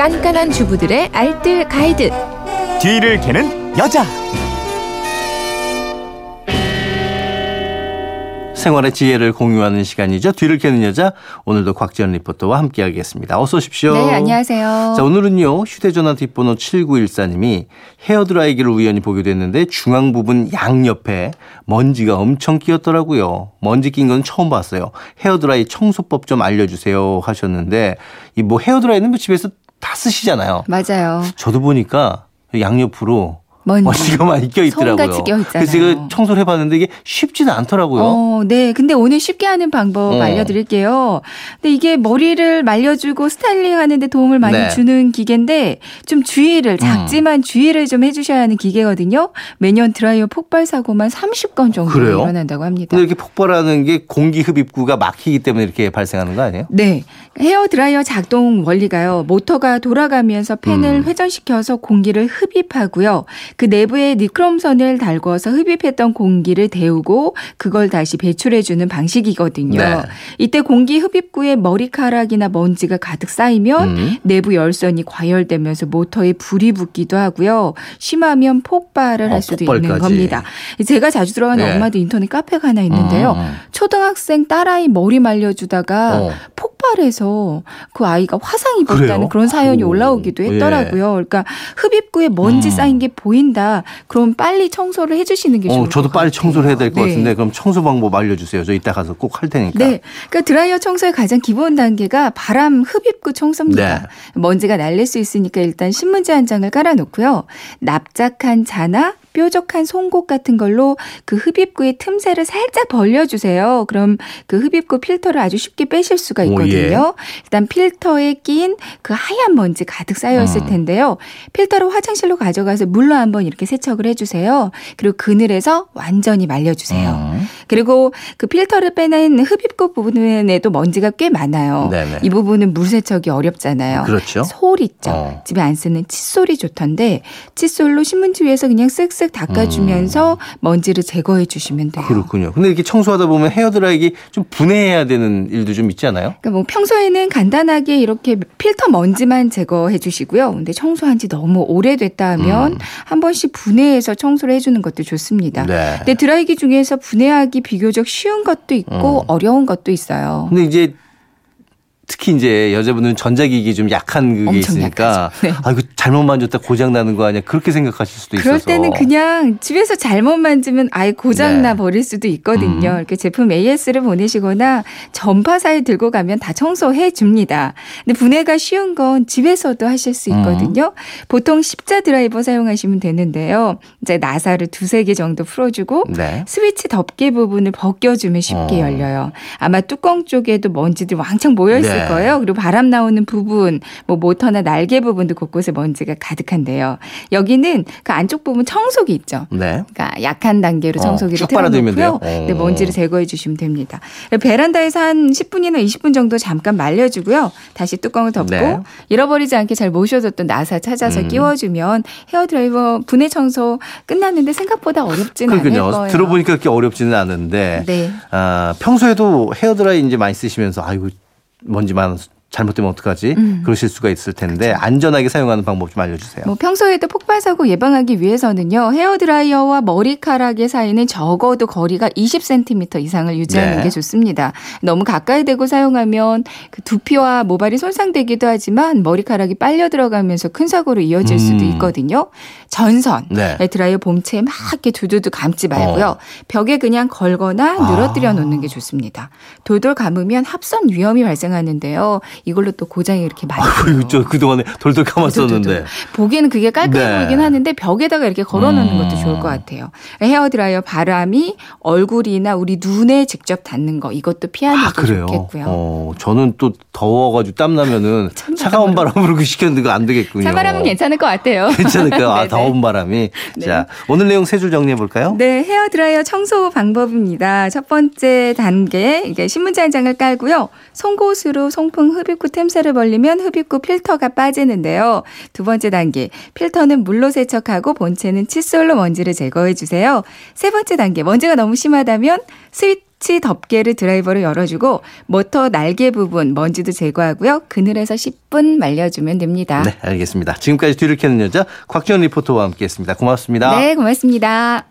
깐깐한 주부들의 알뜰 가이드. 뒤를 캐는 여자. 생활의 지혜를 공유하는 시간이죠. 뒤를 캐는 여자 오늘도 곽지연 리포터와 함께하겠습니다. 어서 오십시오. 네, 안녕하세요. 자, 오늘은요. 휴대전화 뒷번호 7914님이 헤어드라이기를 우연히 보게 됐는데 중앙 부분 양옆에 먼지가 엄청 끼었더라고요. 먼지 낀 건 처음 봤어요. 헤어드라이 청소법 좀 알려주세요 하셨는데 이 뭐 헤어드라이는 뭐 집에서 다 쓰시잖아요. 맞아요. 저도 보니까 양옆으로 먼지. 먼지 가 많이 껴 있더라고요. 손같이 껴있잖아요. 그래서 제가 청소를 해봤는데 이게 쉽지는 않더라고요. 어, 네. 근데 오늘 쉽게 하는 방법 어. 알려드릴게요. 근데 이게 머리를 말려주고 스타일링 하는데 도움을 많이 네. 음. 주는 기계인데 좀 주의를, 작지만 주의를 좀 해주셔야 하는 기계거든요. 매년 드라이어 폭발 사고만 30건 정도 그래요? 일어난다고 합니다. 근데 이렇게 폭발하는 게 공기 흡입구가 막히기 때문에 이렇게 발생하는 거 아니에요? 네. 헤어 드라이어 작동 원리가요. 모터가 돌아가면서 팬을 음. 회전시켜서 공기를 흡입하고요. 그 내부에 니크롬선을 달궈서 흡입했던 공기를 데우고 그걸 다시 배출해주는 방식이거든요. 네. 이때 공기 흡입구에 머리카락이나 먼지가 가득 쌓이면 음. 내부 열선이 과열되면서 모터에 불이 붙기도 하고요. 심하면 폭발을 어, 할 수도 있는 폭발까지. 겁니다. 제가 자주 들어가는 네. 엄마도 인터넷 카페가 하나 있는데요. 음. 초등학생 딸아이 머리 말려주다가 어. 폭발해서 그 아이가 화상? 입었다는 그런 사연이 아이고. 올라오기도 예. 했더라고요. 그러니까 흡입구에 먼지 음. 쌓인 게 보인 다. 그럼 빨리 청소를 해주시는 게 좋을 어, 것 저도 빨리 같아요. 청소를 해야 될것 네. 같은데 그럼 청소 방법 알려주세요. 저 이따 가서 꼭 할 테니까. 네. 그러니까 드라이어 청소의 가장 기본 단계가 바람 흡입구 청소입니다. 네. 먼지가 날릴 수 있으니까 일단 신문지 한 장을 깔아놓고요. 납작한 자나 뾰족한 송곳 같은 걸로 그 흡입구의 틈새를 살짝 벌려주세요. 그럼 그 흡입구 필터를 아주 쉽게 빼실 수가 오, 예. 있거든요. 일단 필터에 낀 그 하얀 먼지 가득 쌓여 있을 음. 텐데요. 필터를 화장실로 가져가서 물로 한번 이렇게 세척을 해주세요. 그리고 그늘에서 완전히 말려주세요. 음. 그리고 그 필터를 빼낸 흡입구 부분에도 먼지가 꽤 많아요. 네네. 이 부분은 물 세척이 어렵잖아요. 그렇죠. 솔 있죠. 어. 집에 안 쓰는 칫솔이 좋던데 칫솔로 신문지 위에서 그냥 쓱쓱 닦아주면서 먼지를 제거해 주시면 돼요. 음. 그렇군요. 근데 이렇게 청소하다 보면 헤어드라이기 좀 분해해야 되는 일도 좀 있지 않아요? 그러니까 뭐 평소에는 간단하게 이렇게 필터 먼지만 제거해 주시고요. 근데 청소한 지 너무 오래됐다 하면 음. 한 번씩 분해해서 청소를 해주는 것도 좋습니다. 네. 근데 드라이기 중에서 분해하기 비교적 쉬운 것도 있고 음. 어려운 것도 있어요. 근데 이제 특히 이제 여자분은 전자기기 좀 약한 그게 있으니까. 네. 아 이거 잘못 만졌다 고장 나는 거 아니야 그렇게 생각하실 수도 그럴 있어서 때는 그냥 집에서 잘못 만지면 아예 고장 나 네. 버릴 수도 있거든요. 음. 이렇게 제품 AS를 보내시거나 전파사에 들고 가면 다 청소해 줍니다. 근데 분해가 쉬운 건 집에서도 하실 수 있거든요. 음. 보통 십자 드라이버 사용하시면 되는데요. 이제 나사를 두세 개 정도 풀어주고 네. 스위치 덮개 부분을 벗겨주면 쉽게 어. 열려요. 아마 뚜껑 쪽에도 먼지들이 왕창 모여 있을 네. 거예요. 그리고 바람 나오는 부분, 뭐 모터나 날개 부분도 곳곳에 먼지가 가득한데요. 여기는 그 안쪽 부분 청소기 있죠. 네. 그러니까 약한 단계로 어, 청소기를 쭉 빨아들이면 틀어놓고요. 네, 어. 먼지를 제거해 주시면 됩니다. 베란다에서 한 10분이나 20분 정도 잠깐 말려주고요. 다시 뚜껑을 덮고 네. 잃어버리지 않게 잘 모셔뒀던 나사 찾아서 음. 끼워주면 헤어드라이버 분해 청소 끝났는데 생각보다 어렵지는 않을. 거예요. 들어보니까 그렇게 어렵지는 않은데 네. 아, 평소에도 헤어드라이 이제 많이 쓰시면서 아이고 먼지 많아서 잘못되면 어떡하지? 음. 그러실 수가 있을 텐데 안전하게 사용하는 방법 좀 알려주세요. 뭐 평소에도 폭발 사고 예방하기 위해서는요. 헤어 드라이어와 머리카락의 사이는 적어도 거리가 20cm 이상을 유지하는 네. 게 좋습니다. 너무 가까이 대고 사용하면 그 두피와 모발이 손상되기도 하지만 머리카락이 빨려 들어가면서 큰 사고로 이어질 수도 음. 있거든요. 전선 네. 드라이어 봄체에 막 이렇게 두두두 감지 말고요. 어. 벽에 그냥 걸거나 아. 늘어뜨려 놓는 게 좋습니다. 돌돌 감으면 합선 위험이 발생하는데요. 이걸로 또 고장이 이렇게 많이 아이고, 저 그동안에 돌돌 감았었는데. 보기에는 그게 깔끔해 네. 보이긴 하는데 벽에다가 이렇게 걸어 놓는 음. 것도 좋을 것 같아요. 헤어 드라이어 바람이 얼굴이나 우리 눈에 직접 닿는 거 이것도 피하는 아, 게 그래요? 좋겠고요. 어, 저는 또 더워가지고 땀 나면은 차가운 바람으로 그 시켰는데 그거 안 되겠군요. 차바람은 괜찮을 것 같아요. 괜찮을까요? 아, 네네. 더운 바람이. 네. 자, 오늘 내용 세 줄 정리해 볼까요? 네, 헤어 드라이어 청소 방법입니다. 첫 번째 단계, 이게 신문지 한 장을 깔고요. 송곳으로 송풍 흡입구 틈새를 벌리면 흡입구 필터가 빠지는데요. 두 번째 단계, 필터는 물로 세척하고 본체는 칫솔로 먼지를 제거해 주세요. 세 번째 단계, 먼지가 너무 심하다면 스위치 덮개를 드라이버로 열어주고 모터 날개 부분 먼지도 제거하고요. 그늘에서 10분 말려주면 됩니다. 네, 알겠습니다. 지금까지 뒤를 캐는 여자 곽지연 리포터와 함께했습니다. 고맙습니다. 네, 고맙습니다.